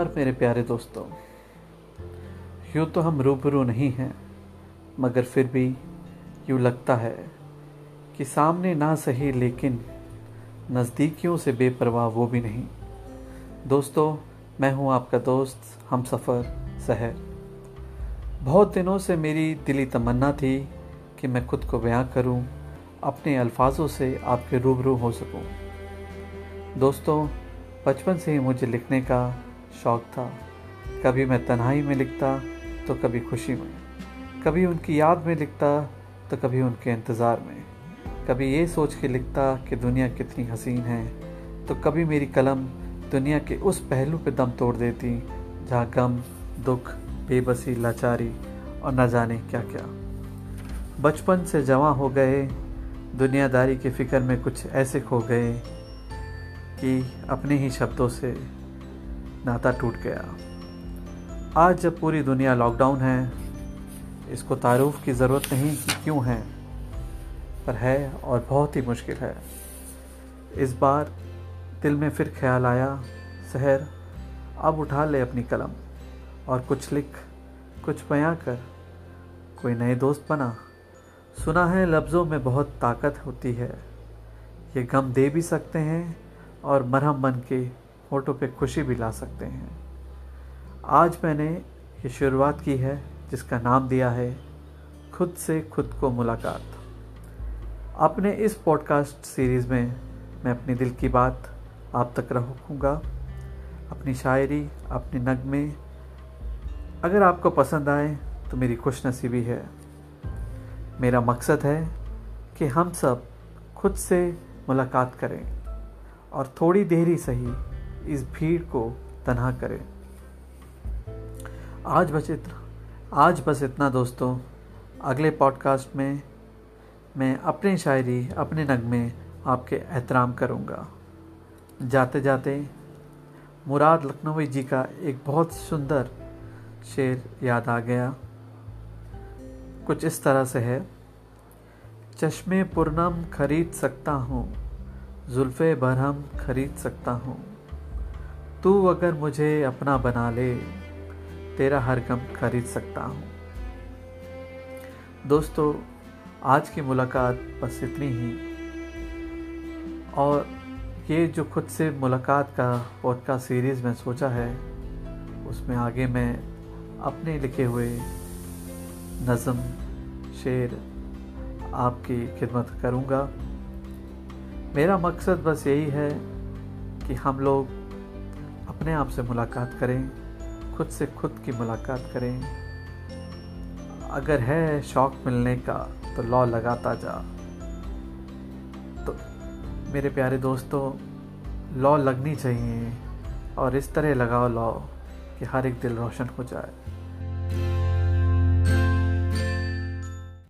और मेरे प्यारे दोस्तों यूँ तो हम रूबरू नहीं हैं मगर फिर भी यूँ लगता है कि सामने ना सही लेकिन नज़दीकियों से बेपरवाह वो भी नहीं दोस्तों मैं हूँ आपका दोस्त हम सफ़र सहर बहुत दिनों से मेरी दिली तमन्ना थी कि मैं खुद को बयां करूँ, अपने अल्फाजों से आपके रूबरू हो सकूँ। दोस्तों बचपन से ही मुझे लिखने का शौक़ था। कभी मैं तन्हाई में लिखता तो कभी खुशी में। कभी उनकी याद में लिखता तो कभी उनके इंतज़ार में। कभी ये सोच के लिखता कि दुनिया कितनी हसीन है तो कभी मेरी कलम दुनिया के उस पहलू पे दम तोड़ देती, जहाँ गम, दुख, बेबसी, लाचारी और न जाने क्या क्या बचपन से जमा हो गए, दुनियादारी के फ़िक्र में कुछ ऐसे खो गए कि अपने ही शब्दों से नाता टूट गया। आज जब पूरी दुनिया लॉकडाउन है, इसको तारुफ की ज़रूरत नहीं कि क्यों है, पर है और बहुत ही मुश्किल है। इस बार दिल में फिर ख्याल आया, शहर अब उठा ले अपनी कलम और कुछ लिख, कुछ बयां कर, कोई नए दोस्त बना। सुना है लफ्ज़ों में बहुत ताकत होती है। ये गम दे भी सकते हैं और मरहम बन के फ़ोटो पे खुशी भी ला सकते हैं। आज मैंने ये शुरुआत की है, जिसका नाम दिया है, खुद से खुद को मुलाकात। अपने इस पॉडकास्ट सीरीज़ में मैं अपनी दिल की बात आप तक रखूँगा, अपनी शायरी, अपने नगमे। अगर आपको पसंद आए तो मेरी खुश नसीबी है। मेरा मकसद है कि हम सब खुद से मुलाकात करें, और थोड़ी देर सही इस भीड़ को तनहा करें। आज बस इतना। आज बस इतना दोस्तों। अगले पॉडकास्ट में मैं अपनी शायरी, अपने नगमे आपके एहतराम करूँगा। जाते जाते मुराद लखनवी जी का एक बहुत सुंदर शेर याद आ गया। कुछ इस तरह से है। चश्मे पुरनम खरीद सकता हूँ, जुल्फ़े बरहम खरीद सकता हूँ। तू अगर मुझे अपना बना ले, तेरा हर गम खरीद सकता हूँ। दोस्तों, आज की मुलाकात बस इतनी ही। और ये जो खुद से मुलाकात का पॉडकास्ट सीरीज़ में सोचा है, उसमें आगे मैं अपने लिखे हुए नज़म, शेर आपकी खिदमत करूँगा। मेरा मकसद बस यही है कि हम लोग अपने आप से मुलाकात करें, खुद से खुद की मुलाकात करें। अगर है शौक़ मिलने का तो लॉ लगाता जा। तो मेरे प्यारे दोस्तों, लॉ लगनी चाहिए और इस तरह लगाओ लॉ कि हर एक दिल रोशन हो जाए।